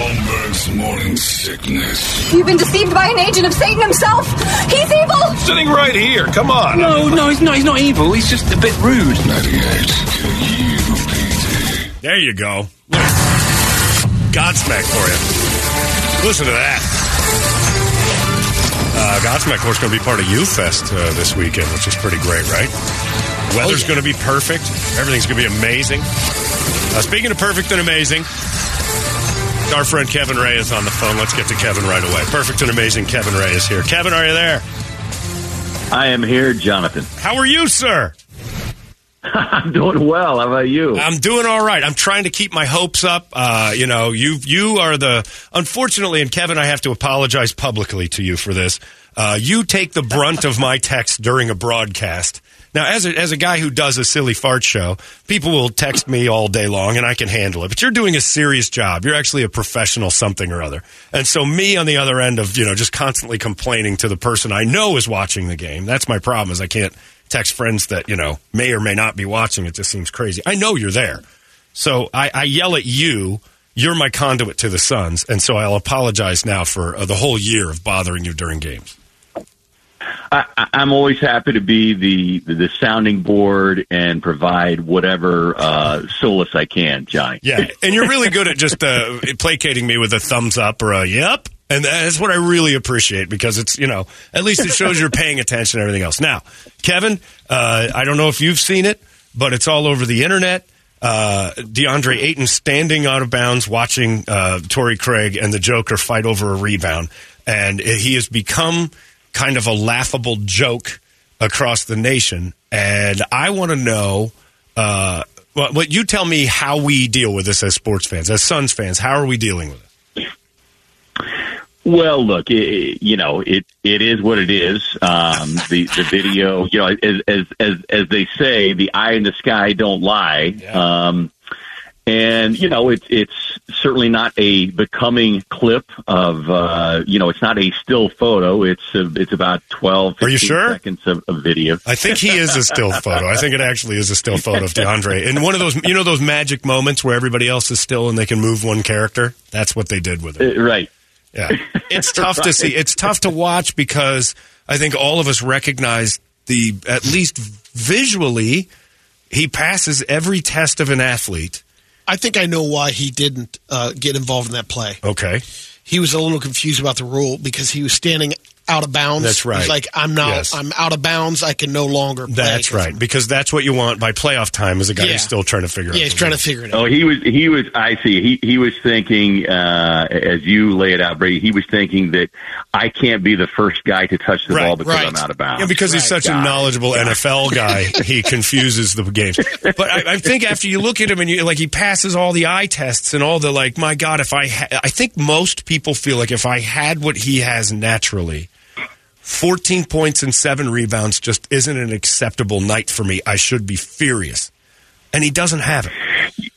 Holmberg's morning sickness. You've been deceived by an agent of Satan himself. He's evil. Sitting right here. Come on. No, no, he's not. He's not evil. He's just a bit rude. 98 There you go. Godsmack for you. Listen to that. Uh, Godsmack, of course, going to be part of U Fest uh, this weekend, which is pretty great, right? Weather's going to be perfect. Everything's going to be amazing. Uh, speaking of perfect and amazing, our friend Kevin Ray is on the phone. Let's get to Kevin right away. Perfect and amazing Kevin Ray is here. Kevin, are you there? I am here, Jonathan. How are you, sir? I'm doing well. How about you? I'm doing all right. I'm trying to keep my hopes up. Uh, you know, you you are the unfortunately, and Kevin, I have to apologize publicly to you for this. Uh, you take the brunt of my text during a broadcast. Now, as a, as a guy who does a silly fart show, people will text me all day long and I can handle it. But you're doing a serious job. You're actually a professional something or other. And so me on the other end of, you know, just constantly complaining to the person I know is watching the game. That's my problem is I can't text friends that, you know, may or may not be watching. It just seems crazy. I know you're there. So I, I yell at you. You're my conduit to the Suns. And so I'll apologize now for uh, the whole year of bothering you during games. I, I'm always happy to be the, the sounding board and provide whatever uh, solace I can, Johnny. Yeah, and you're really good at just uh, placating me with a thumbs up or a yep. And that's what I really appreciate because it's, you know, at least it shows you're paying attention to everything else. Now, Kevin, uh, I don't know if you've seen it, but it's all over the internet. Uh, DeAndre Ayton standing out of bounds watching uh, Torrey Craig and the Joker fight over a rebound. And he has become kind of a laughable joke across the nation. And I want to know uh, what, what you tell me how we deal with this as sports fans, as Suns fans. How are we dealing with it? Well, look, it, you know, it it is what it is. Um, the the video, you know, as as as as they say, the eye in the sky don't lie. Yeah. Um, and you know, it's it's certainly not a becoming clip of, uh, you know, it's not a still photo. It's a, it's about 12, Are you sure? seconds of, of video. I think he is a still photo. I think it actually is a still photo of DeAndre. And one of those, you know, those magic moments where everybody else is still and they can move one character. That's what they did with it. Uh, right. Yeah, it's tough to see. It's tough to watch because I think all of us recognize the at least visually, he passes every test of an athlete. I think I know why he didn't uh, get involved in that play. Okay, He was a little confused about the rule because he was standing out of bounds. That's right. He's like, I'm not. Yes. I'm out of bounds. I can no longer. Play that's right because that's what you want by playoff time as a guy Yeah. who's still trying to figure out. Yeah, he's the trying to figure it out. Oh, he was, he was, I see. He, he was thinking, uh, as you lay it out, Brady, he was thinking that I can't be the first guy to touch the Right, ball because right. I'm out of bounds. Yeah, because he's such a Got it. knowledgeable NFL guy, he confuses the games. But I, I think after you look at him and you like, he passes all the eye tests and all the like. My God, if I, ha- I think most people feel like if I had what he has naturally, fourteen points and seven rebounds just isn't an acceptable night for me. I should be furious, and he doesn't have it.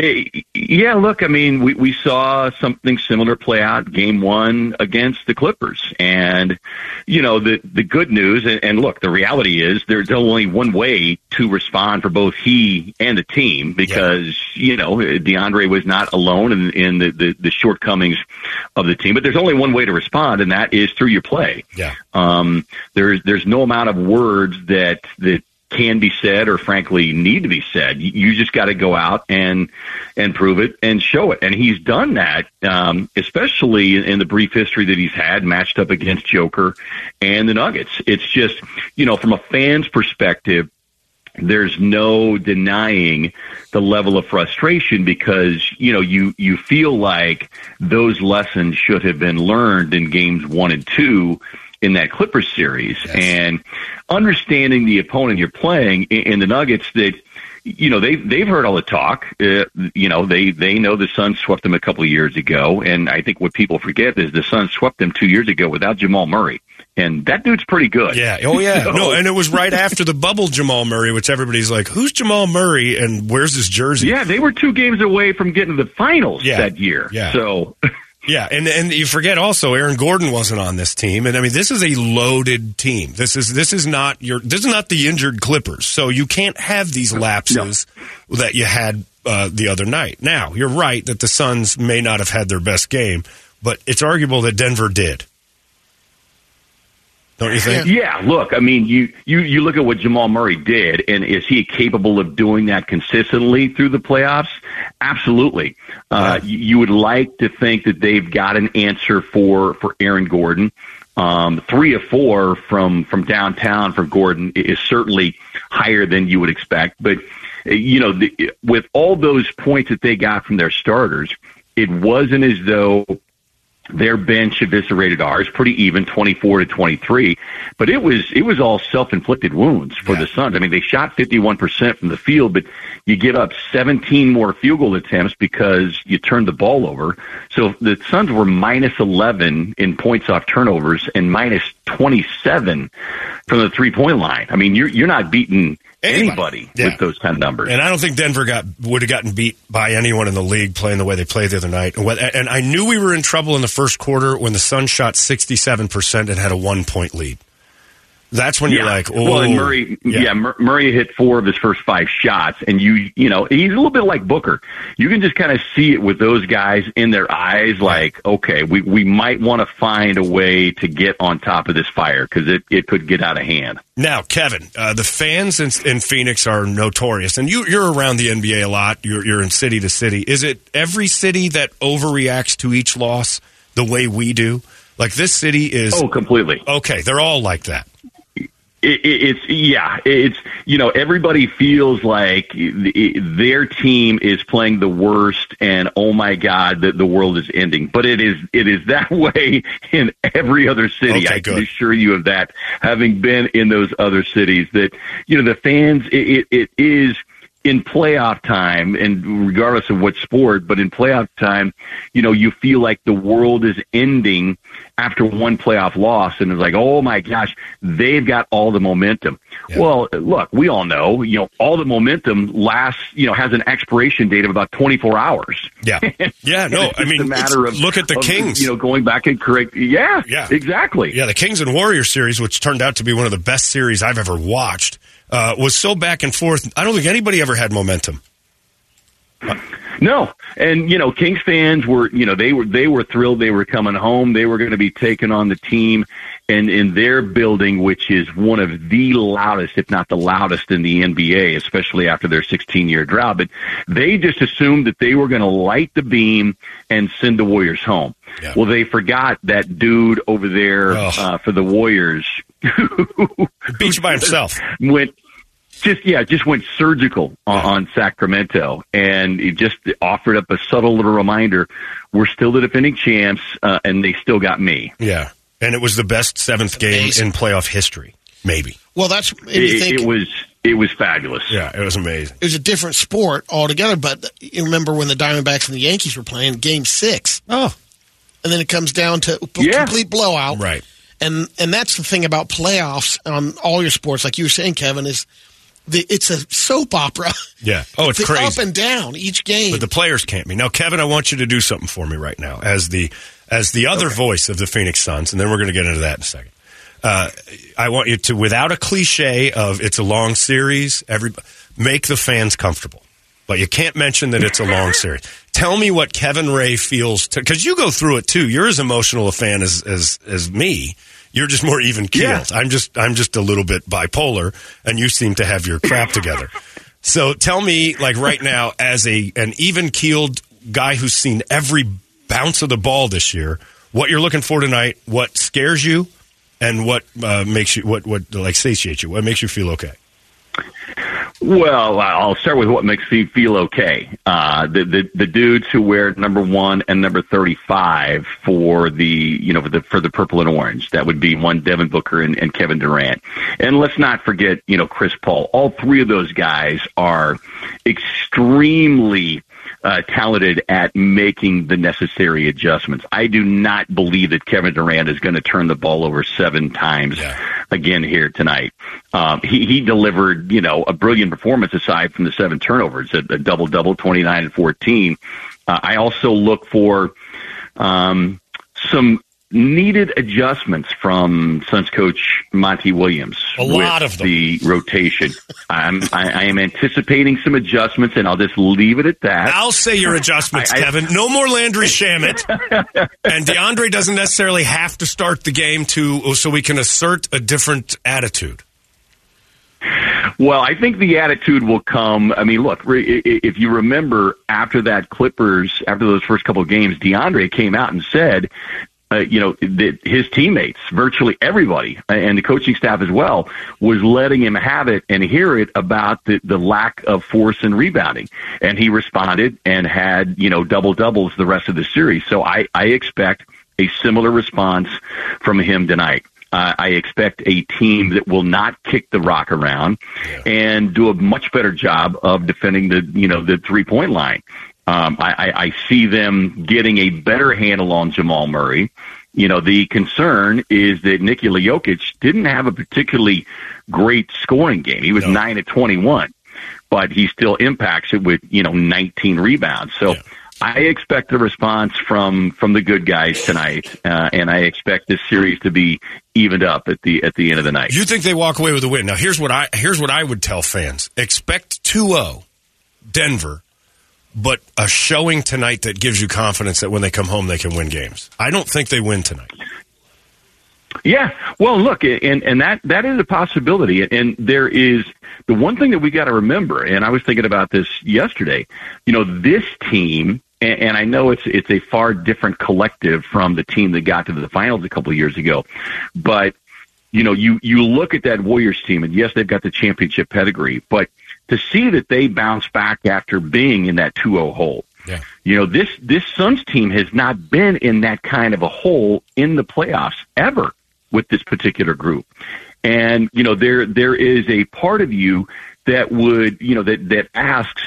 Eh, Yeah, look, I mean, we, we saw something similar play out game one against the Clippers. And, you know, the, the good news, and, and look, the reality is there's only one way to respond for both he and the team because, you know, DeAndre was not alone in, in the, the, the shortcomings of the team. But there's only one way to respond, and that is through your play. Yeah. Um, there's there's no amount of words that that can be said or frankly need to be said. You, just got to go out and and prove it and show it. And he's done that, um, especially in the brief history that he's had matched up against Joker and the Nuggets. It's just you know from a fan's perspective. there's no denying the level of frustration because you know you you feel like those lessons should have been learned in games one and two in that Clippers series and understanding the opponent you're playing in, in the Nuggets that you know they they've heard all the talk. Uh, you know they they know the Suns swept them a couple of years ago, and I think what people forget is the Suns swept them two years ago without Jamal Murray, and that dude's pretty good. Yeah. Oh, yeah. So- No, and it was right after the bubble Jamal Murray, which everybody's like, who's Jamal Murray and where's his jersey? Yeah, they were two games away from getting to the finals Yeah. that year. Yeah. So Yeah, and and you forget also Aaron Gordon wasn't on this team, and I mean this is a loaded team. This is this is not your this is not the injured Clippers, so you can't have these lapses that you had uh, the other night. Now you're right that the Suns may not have had their best game, but it's arguable that Denver did. Don't you think? Yeah, look, I mean, you, you, you look at what Jamal Murray did, and is he capable of doing that consistently through the playoffs? Absolutely. Uh, you, you would like to think that they've got an answer for, for Aaron Gordon. Um, three of four from, from downtown for Gordon is certainly higher than you would expect. But, uh, you know, the, with all those points that they got from their starters, it wasn't as though their bench eviscerated ours pretty even 24 to 23 but it was it was all self-inflicted wounds for the Suns. I mean they shot 51% from the field but you give up 17 more field goal attempts because you turned the ball over. So the Suns were minus 11 in points off turnovers and minus 27 from the three-point line I mean you're you're not beating Anybody. anybody Yeah. with those kind of numbers And I don't think Denver got would have gotten beat by anyone in the league playing the way they played the other night. And, what, and I knew we were in trouble in the first quarter when the Sun shot sixty seven percent and had a one point lead. That's when you're like, oh, well, and Murray, yeah, Mur- Murray hit four of his first five shots, and you, you know, he's a little bit like Booker. You can just kind of see it with those guys in their eyes, like, okay, we we might want to find a way to get on top of this fire because it it could get out of hand. Now, Kevin, uh, the fans in, in Phoenix are notorious, and you, you're around the NBA a lot. You're, you're in city to city. Is it every city that overreacts to each loss the way we do? Like this city is Oh, completely. okay. They're all like that. It, it, it's yeah, it's you know everybody feels like the, their team is playing the worst, and oh my god, the, the world is ending. But it is it is that way in every other city. Okay, I good. can assure you of that, having been in those other cities. That you know the fans, it, it, it is in playoff time, and regardless of what sport, but in playoff time, you know, you feel like the world is ending after one playoff loss, and it's like, oh my gosh, they've got all the momentum. Well, look, we all know, you know, all the momentum lasts, you know, has an expiration date of about 24 hours. Yeah, yeah. No, I mean, a matter of look at the of, Kings. you know, going back and correct. Yeah, Yeah. exactly. Yeah, the Kings and Warriors series, which turned out to be one of the best series I've ever watched, uh, was so back and forth. I don't think anybody ever had momentum. No, and you know, Kings fans were, you know, they were they were thrilled they were coming home. They were going to be taking on the team, and in their building, which is one of the loudest, if not the loudest, in the NBA, especially after their 16 year drought. But they just assumed that they were going to light the beam and send the Warriors home. Yeah. Well, they forgot that dude over there Oh. uh, for the Warriors you by himself. went just yeah, just went surgical on, on Sacramento, and it just offered up a subtle little reminder: we're still the defending champs, uh, and they still got me. Yeah, and it was the best seventh game Amazing. in playoff history, maybe. Well, that's It, think it was it was fabulous. Yeah, it was amazing. it was a different sport altogether. But you remember when the Diamondbacks and the Yankees were playing Game Six? Oh, and then it comes down to a Yeah. complete blowout. right. And and that's the thing about playoffs on all your sports, like you were saying, Kevin, is the, it's a soap opera. Yeah. Oh, it's The crazy. up and down each game. but the players can't be. Now, Kevin, I want you to do something for me right now as the as the other voice of the Phoenix Suns, and then we're going to get into that in a second. Uh, I want you to, without a cliche of it's a long series, every make the fans comfortable. But you can't mention that it's a long series. Tell me what Kevin Ray feels because you go through it too. You're as emotional a fan as as as me. You're just more even keeled. I'm just I'm just a little bit bipolar, and you seem to have your crap together. So tell me, like right now, as a an even keeled guy who's seen every bounce of the ball this year, what you're looking for tonight, what scares you, and what uh, makes you what what like satiates you, what makes you feel okay. Well, I'll start with what makes me feel okay. Uh, the, the the dudes who wear number one and number thirty five for the you know for the for the purple and orange. That would be one Devin Booker and, and Kevin Durant. And let's not forget you know Chris Paul. All three of those guys are extremely uh, talented at making the necessary adjustments. I do not believe that Kevin Durant is going to turn the ball over seven times again here tonight. Um, he, he delivered, you know, a brilliant performance aside from the seven turnovers, a, a double double, 29 and 14. Uh, I also look for um, some needed adjustments from Suns coach Monty Williams. A lot with of them. The rotation. I'm, I, I am anticipating some adjustments, and I'll just leave it at that. I'll say your adjustments, I- I- Kevin. No more Landry Shamet. and DeAndre doesn't necessarily have to start the game to so we can assert a different attitude. Well, I think the attitude will come. I mean, look, re- i- i- if you remember after that Clippers, after those first couple of games, DeAndre came out and said, uh, you know, that his teammates, virtually everybody, and the coaching staff as well, was letting him have it and hear it about the, the lack of force and rebounding. And he responded and had, you know, double doubles the rest of the series. So I, I expect a similar response from him tonight. Uh, I expect a team that will not kick the rock around and do a much better job of defending the you know the three point line. Um, I, I, I see them getting a better handle on Jamal Murray. You know, the concern is that Nikola Jokic didn't have a particularly great scoring game. He was nine to twenty one, but he still impacts it with you know nineteen rebounds. So. I expect a response from from the good guys tonight, uh, and I expect this series to be evened up at the at the end of the night. You think they walk away with a win? Now here's what I here's what I would tell fans: expect 2-0 Denver, but a showing tonight that gives you confidence that when they come home they can win games. I don't think they win tonight. Yeah, well, look, and and that that is a possibility, and there is the one thing that we got to remember. And I was thinking about this yesterday. You know, this team, and, and I know it's it's a far different collective from the team that got to the finals a couple of years ago, but you know, you you look at that Warriors team, and yes, they've got the championship pedigree, but to see that they bounce back after being in that 2-0 hole. Yeah. You know, this this Suns team has not been in that kind of a hole in the playoffs ever with this particular group. And, you know, there there is a part of you that would, you know, that that asks,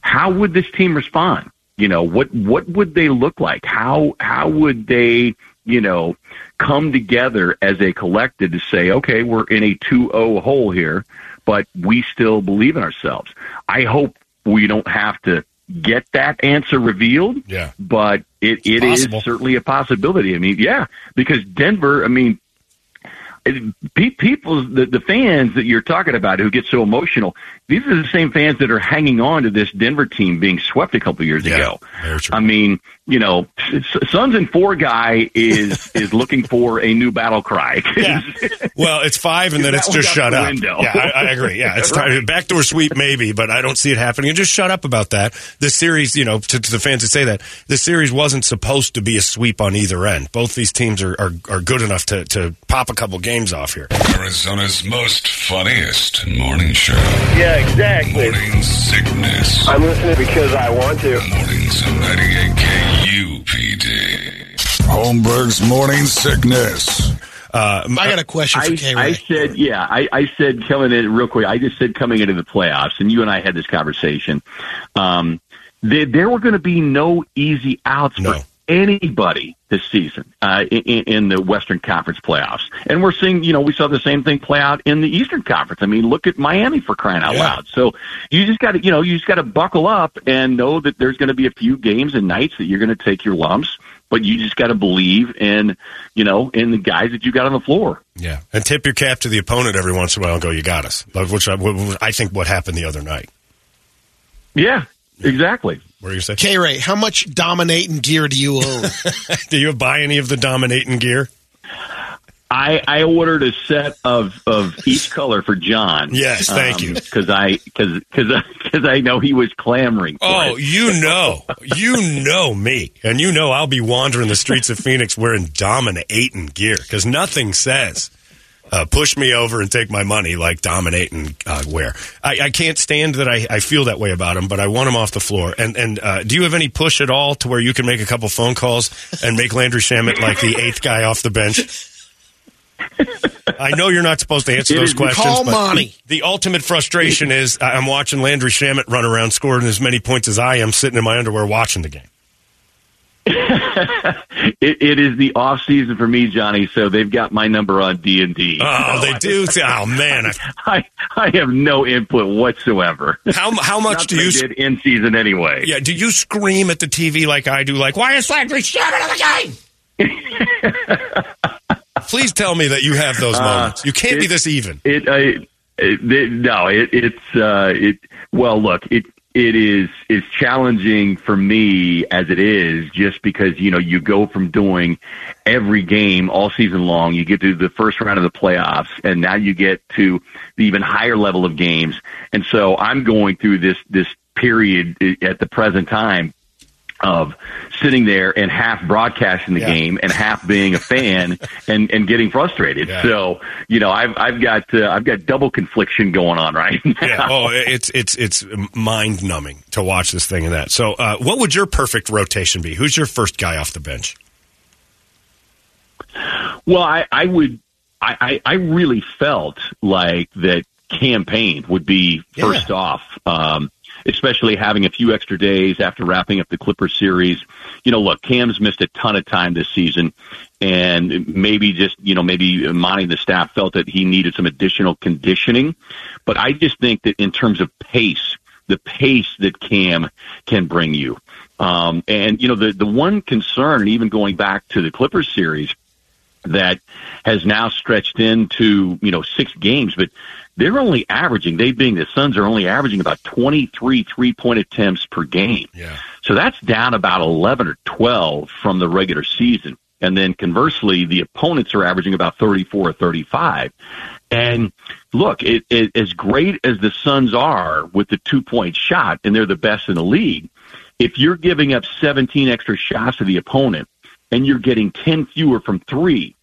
how would this team respond? You know, what what would they look like? How how would they, you know, come together as a collective to say, okay, we're in a 2-0 hole here, but we still believe in ourselves. I hope we don't have to get that answer revealed. Yeah. But it, it is certainly a possibility. I mean, yeah, because Denver, I mean, people, the, the fans that you're talking about who get so emotional, these are the same fans that are hanging on to this Denver team being swept a couple years Yeah, ago. I mean, you know, Suns and Four guy is is looking for a new battle cry. Yeah. Well, it's five, and then it's just shut up. window. Yeah, I, I agree. Yeah, it's time. Backdoor sweep, maybe, but I don't see it happening. And just shut up about that. This series, you know, to, to the fans that say that, this series wasn't supposed to be a sweep on either end. Both these teams are, are, are good enough to, to pop a couple games off here. Arizona's most funniest morning show. Yeah, exactly. Morning sickness. I'm listening because I want to. Mornings of 98 KUPD. Holmberg's morning sickness. Uh, I got a question for I, K. I Ray. said, yeah, I, I said coming in real quick. I just said coming into the playoffs, and you and I had this conversation. Um, there, there were going to be no easy outs No. for anybody this season uh, in, in the Western Conference playoffs, and we're seeing, you know, we saw the same thing play out in the Eastern Conference. I mean, look at Miami for crying out Yeah. loud. So you just got to, you know, you just got to buckle up and know that there's going to be a few games and nights that you're going to take your lumps. But you just got to believe in, you know, in the guys that you got on the floor. yeah, and tip your cap to the opponent every once in a while and go, "You got us," which I, which I think what happened the other night. Yeah, exactly. What are you saying? K. Ray, how much dominating gear do you own? Do you buy any of the dominating gear? I, I ordered a set of, of each color for John. Yes, thank um, you. Because I because because because I know he was clamoring. For Oh, it. you know, you know me, and you know I'll be wandering the streets of Phoenix wearing dominating gear because nothing says uh, push me over and take my money, like dominate and uh, wear. I, I can't stand that I, I feel that way about him, but I want him off the floor. And and uh, do you have any push at all to where you can make a couple phone calls and make Landry Shamet like the eighth guy off the bench? I know you're not supposed to answer those questions. call but Monty. The ultimate frustration is I'm watching Landry Shamet run around scoring as many points as I am, sitting in my underwear watching the game. It, it is the off season for me, Johnny. So they've got my number on D and D. Oh, they do. Oh man, I- I I have no input whatsoever. how how much do you? Nothing did in season anyway? Yeah, do you scream at the TV like I do? Like, why is Landry Shamet in the game? Please tell me that you have those moments. You can't be this even. It, I, it, it no, it, it's uh, it. Well, look, it it is is challenging for me as it is, just because you know you go from doing every game all season long, you get to the first round of the playoffs, and now you get to the even higher level of games, and so I'm going through this this period eh, at the present time of sitting there and half broadcasting the Yeah. game and half being a fan and and getting frustrated. Yeah. So you know, I've I've got uh, I've got double confliction going on right now. Yeah. Oh, it's it's it's mind numbing to watch this thing and that. So, uh, what would your perfect rotation be? Who's your first guy off the bench? Well, I, I would. I, I, I really felt like that Cam Payne would be first off, um, especially having a few extra days after wrapping up the Clippers series. You know, look, Cam's missed a ton of time this season, and maybe just you know maybe Monty and the staff felt that he needed some additional conditioning. But I just think that in terms of pace, the pace that Cam can bring you. Um, and you know the the one concern, and even going back to the Clippers series, that has now stretched into you know six games, but they're only averaging. They being the Suns are only averaging about twenty three three point attempts per game. Yeah. So that's down about eleven or twelve from the regular season. And then conversely, the opponents are averaging about 34 or 35. And look, it, it, as great as the Suns are with the two point shot, and they're the best in the league, if you're giving up 17 extra shots to the opponent and you're getting 10 fewer from three,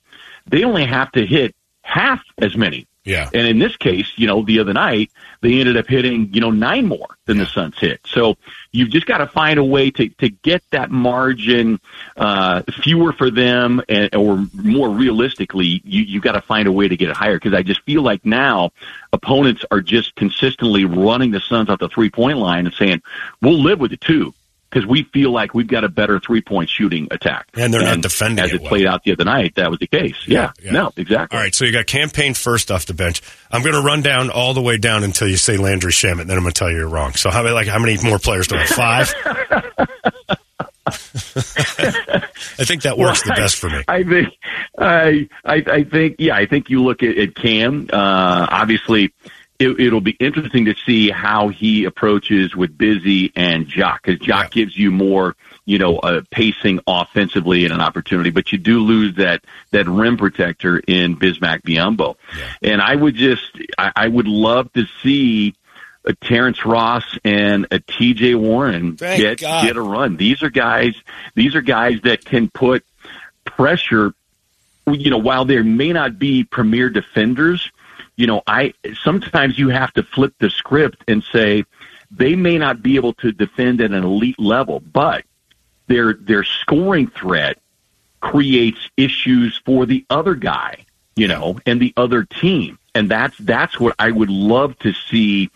they only have to hit half as many. Yeah. And in this case, you know, the other night, they ended up hitting, you know, nine more than the Suns hit. So you've just got to find a way to, to get that margin, uh, fewer for them and, or more realistically, you, you've got to find a way to get it higher. Cause I just feel like now opponents are just consistently running the Suns off the three point line and saying, we'll live with the two. Because we feel like we've got a better three point shooting attack. And they're not defending As it it well. played out the other night, that was the case. Yeah. Yeah. No, exactly. All right, so you got Cam Payne first off the bench. I'm going to run down all the way down until you say Landry Shamet, then I'm going to tell you you're wrong. So how many like how many more players do I have? Five. I think that works the best for me. I think, I, I, I think, yeah, I think you look at, at Cam. Uh, obviously, it, it'll be interesting to see how he approaches with Busy and Jock, because Jock gives you more, you know, uh, pacing offensively and an opportunity. But you do lose that that rim protector in Bismack Biyombo, and I would just, I, I would love to see. A Terrence Ross and a TJ Warren Thank get God. get a run. These are guys. These are guys that can put pressure. You know, while there may not be premier defenders, you know, I sometimes you have to flip the script and say they may not be able to defend at an elite level, but their their scoring threat creates issues for the other guy, you know, and the other team. And that's that's what I would love to see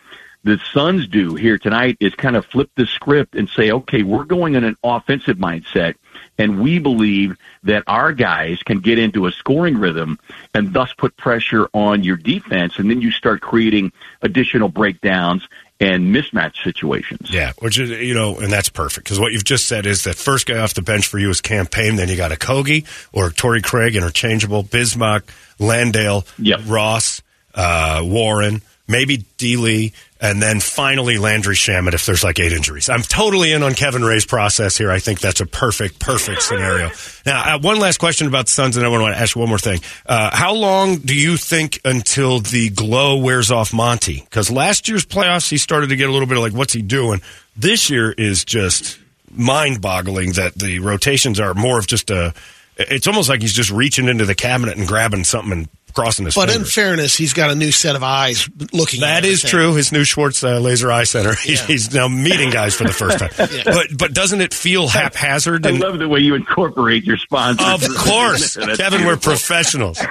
the Suns do here tonight is kind of flip the script and say, okay, we're going in an offensive mindset and we believe that our guys can get into a scoring rhythm and thus put pressure on your defense and then you start creating additional breakdowns and mismatch situations. Yeah, which is you know, and that's perfect because what you've just said is that first guy off the bench for you is Cam Payne. Then you got Okogie or Torrey Craig, interchangeable. Bismack, Landale, Ross, uh, Warren, maybe D. Lee, and then finally Landry Shamet if there's like eight injuries. I'm totally in on Kevin Ray's process here. I think that's a perfect, perfect scenario. Now, uh, one last question about the Suns, and I want to ask you one more thing. Uh, how long do you think until the glow wears off Monty? Because last year's playoffs, he started to get a little bit of like, what's he doing? This year is just mind boggling that the rotations are more of just a. It's almost like he's just reaching into the cabinet and grabbing something and crossing his But in fairness, he's got a new set of eyes looking. That at is everything. true. His new Schwartz uh, Laser Eye Center. He's, Yeah. he's now meeting guys for the first time. But but doesn't it feel haphazard? I And, love the way you incorporate your sponsors. of course, That's Kevin, we're professionals.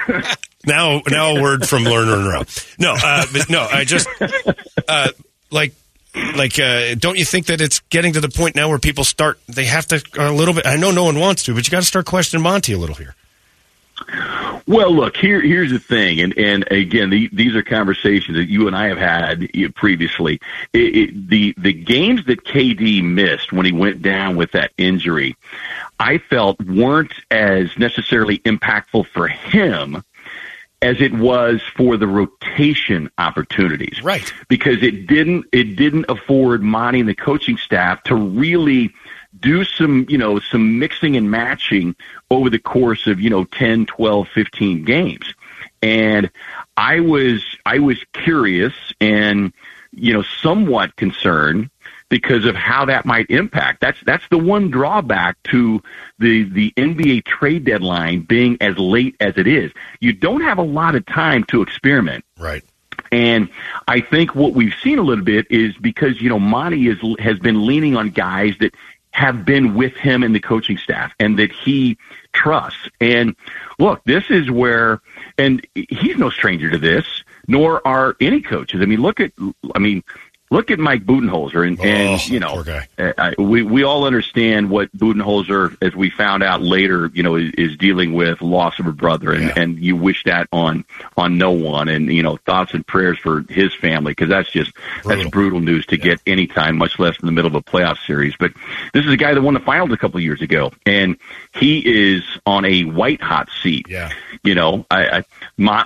Now now a word from Lerner and Rowe. No, uh, but no, I just uh, like. Like, uh, don't you think that it's getting to the point now where people start? They have to a little bit. I know no one wants to, but you got to start questioning Monty a little here. Well, look here. Here's the thing, and and again, the, these are conversations that you and I have had previously. It, it, the the games that KD missed when he went down with that injury, I felt weren't as necessarily impactful for him as it was for the rotation opportunities. Right. Because it didn't it didn't afford Monty and the coaching staff to really do some, you know, some mixing and matching over the course of, you know, 10, 12, 15 games. And I was I was curious and you know somewhat concerned because of how that might impact. That's that's the one drawback to the the NBA trade deadline being as late as it is. You don't have a lot of time to experiment. Right. And I think what we've seen a little bit is because you know Monty is has been leaning on guys that have been with him and the coaching staff and that he trusts. And look, this is where and he's no stranger to this, nor are any coaches. I mean, look at I mean, look at Mike Budenholzer and, and Oh, you know poor guy. uh, I- we we all understand what Budenholzer, as we found out later, you know, is, is dealing with loss of a brother, and, Yeah. and you wish that on on no one, and you know, thoughts and prayers for his family because that's just Brutal. that's brutal news to get any time, much less in the middle of a playoff series. But this is a guy that won the finals a couple of years ago, and he is on a white hot seat. Yeah. You know, I, I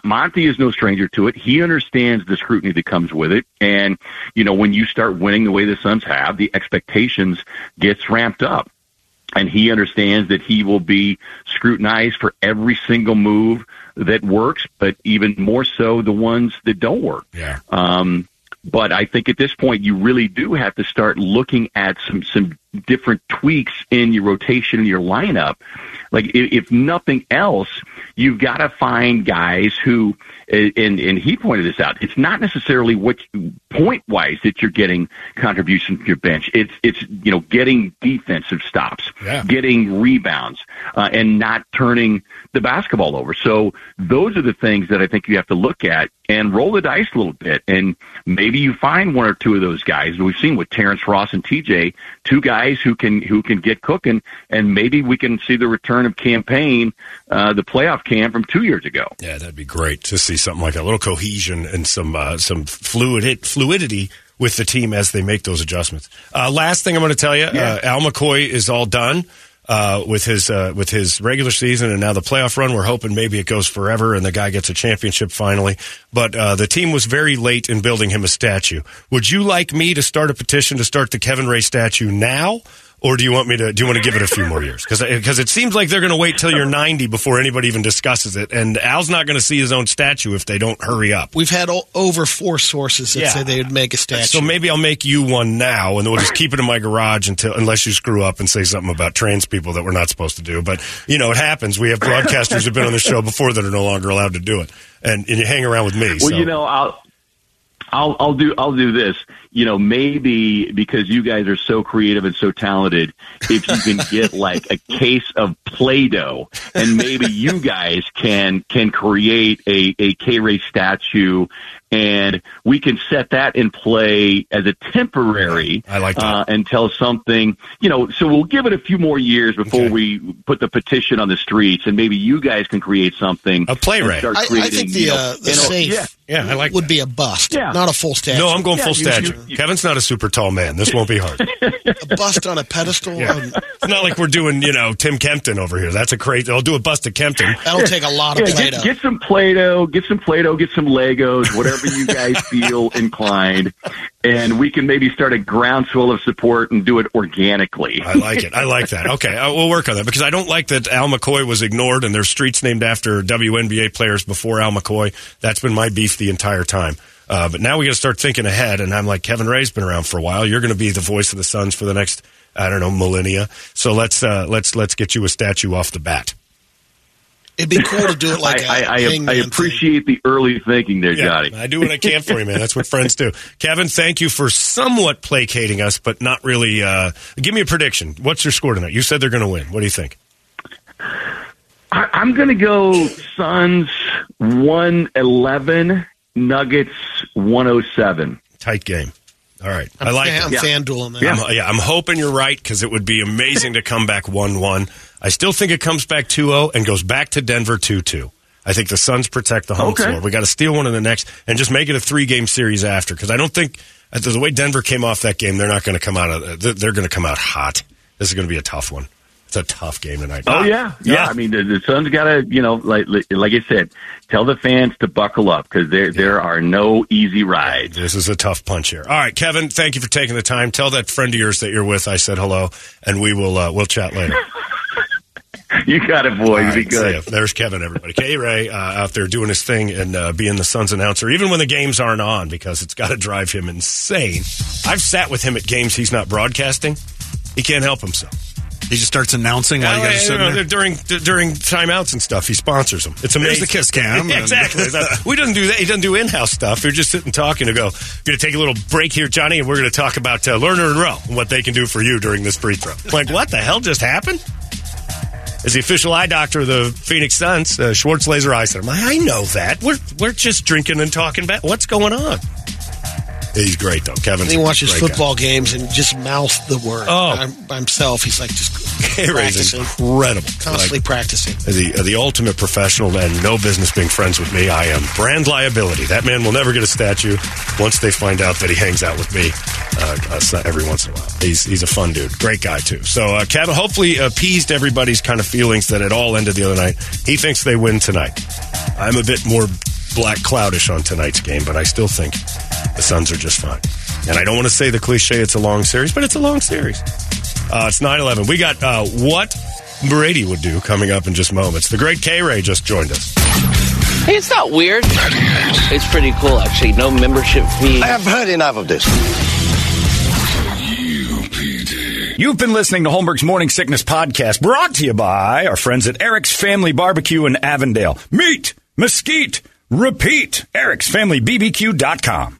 Monty is no stranger to it. He understands the scrutiny that comes with it, and you know, when you start winning the way the Suns have, the expectations gets ramped up. And he understands that he will be scrutinized for every single move that works, but even more so the ones that don't work. Yeah. Um, but I think at this point you really do have to start looking at some some different tweaks in your rotation and your lineup. Like if, if nothing else, you've got to find guys who, and and he pointed this out. It's not necessarily what point wise that you're getting contribution from your bench. It's it's you know getting defensive stops, Yeah. getting rebounds, uh, and not turning the basketball over. So those are the things that I think you have to look at and roll the dice a little bit. And maybe you find one or two of those guys. We've seen with Terrence Ross and TJ, two guys who can who can get cooking, and maybe we can see the return of Cam Payne, uh, the playoff cam from two years ago. Yeah, that'd be great to see something like that. A little cohesion and some uh, some fluid fluidity with the team as they make those adjustments. Uh, last thing I'm going to tell you, uh, Al McCoy is all done. Uh, with his uh, with his regular season and now the playoff run, we're hoping maybe it goes forever and the guy gets a championship finally. But uh, the team was very late in building him a statue. Would you like me to start a petition to start the Kevin Ray statue now, or do you want me to? Do you want to give it a few more years? Because because it seems like they're going to wait till you're 90 before anybody even discusses it, and Al's not going to see his own statue if they don't hurry up. We've had o- over four sources that Yeah. say they would make a statue. So maybe I'll make you one now, and then we'll just keep it in my garage until unless you screw up and say something about trans people that we're not supposed to do. But you know, it happens. We have broadcasters who've been on the show before that are no longer allowed to do it, and, and you hang around with me. Well, so. you know, I'll. I'll, I'll do I'll do this. You know, maybe because you guys are so creative and so talented, if you can get like a case of Play-Doh, and maybe you guys can can create a a K Ray statue, and we can set that in play as a temporary. I like that. Uh, until something, you know. So we'll give it a few more years before Okay. we put the petition on the streets, and maybe you guys can create something. A Play and I, I think the you know, uh, the and, safe yeah. Yeah, I like would that. be a bust, Yeah. not a full statue. no, I'm going Yeah, full you- statue. you- you- Kevin's not a super tall man. This won't be hard. a bust on a pedestal. Yeah. um, It's not like we're doing, you know, Tim Kempton over here. That's a crazy. I'll do a bust of Kempton. that'll take a lot of Yeah, Play-Doh. get, get some Play-Doh, get some Play-Doh, get some Legos, whatever you guys feel inclined, and we can maybe start a groundswell of support and do it organically. I like it. I like that. Okay, uh, we'll work on that because I don't like that Al McCoy was ignored and there's streets named after WNBA players before Al McCoy. That's been my beef the entire time. Uh, but now we got to start thinking ahead. And I'm like, Kevin Ray's been around for a while. You're going to be the voice of the Suns for the next, I don't know, millennia. So let's uh, let's let's get you a statue off the bat. It'd be cool to do it like I, a I, I, hangman I thing. appreciate the early thinking there, Yeah, Johnny. I do what I can for you, man. That's what friends do. Kevin, thank you for somewhat placating us, but not really. Uh, give me a prediction. What's your score tonight? You said they're going to win. What do you think? I, I'm going to go Suns 111, Nuggets 107. Tight game. All right, I'm, I like fan, it. I'm Yeah. FanDueling that. I'm, yeah, I'm hoping you're right because it would be amazing to come back 1 1. I still think it comes back 2 0 and goes back to Denver 2 2. I think the Suns protect the home Okay. floor. We got to steal one in the next and just make it a three game series after because I don't think uh, the way Denver came off that game, they're not going to come out of they're, they're going to come out hot. This is going to be a tough one. It's a tough game tonight. Oh Ah, yeah, yeah. I mean, the, the Suns got to, you know, like like I said, tell the fans to buckle up because there there are no easy rides. This is a tough punch here. All right, Kevin, thank you for taking the time. Tell that friend of yours that you're with I said hello, and we will uh, we'll chat later. You got it, boys. All Be right, see good. There's Kevin, everybody. K Ray uh, out there doing his thing and uh, being the Suns announcer, even when the games aren't on, because it's got to drive him insane. I've sat with him at games he's not broadcasting. He can't help himself. He just starts announcing while you Uh, guys are sitting know, there. during d- during timeouts and stuff. He sponsors them. It's There's amazing. the kiss cam. Yeah, exactly. We doesn't do that. He doesn't do in-house stuff. We're just sitting talking to go. Going to take a little break here, Johnny, and we're going to talk about uh, Lerner and Rowe and what they can do for you during this free throw. Like, what the hell just happened? As the official eye doctor of the Phoenix Suns, uh, Schwartz Laser Eye Center. I know that. We're we're just drinking and talking about what's going on. He's great though, Kevin. He watches football games and just mouth the word Oh. by, by himself. He's like just Ray's practicing, incredible. constantly Like, practicing. the the ultimate professional and no business being friends with me. I am brand liability. That man will never get a statue once they find out that he hangs out with me uh, uh, every once in a while. He's he's a fun dude, great guy too. So uh, Kevin hopefully appeased everybody's kind of feelings that it all ended the other night. He thinks they win tonight. I'm a bit more black cloudish on tonight's game, but I still think the Suns are just fine. And I don't want to say the cliche it's a long series, but it's a long series. Uh, it's 9 11. We got uh, what Brady would do coming up in just moments. The great K Ray just joined us. Hey, it's not weird. It's pretty cool, actually. No membership fee. I have heard enough of this. You've been listening to Holmberg's Morning Sickness Podcast, brought to you by our friends at Eric's Family Barbecue in Avondale. Meat, mesquite, repeat. Eric'sFamilyBBQ.com.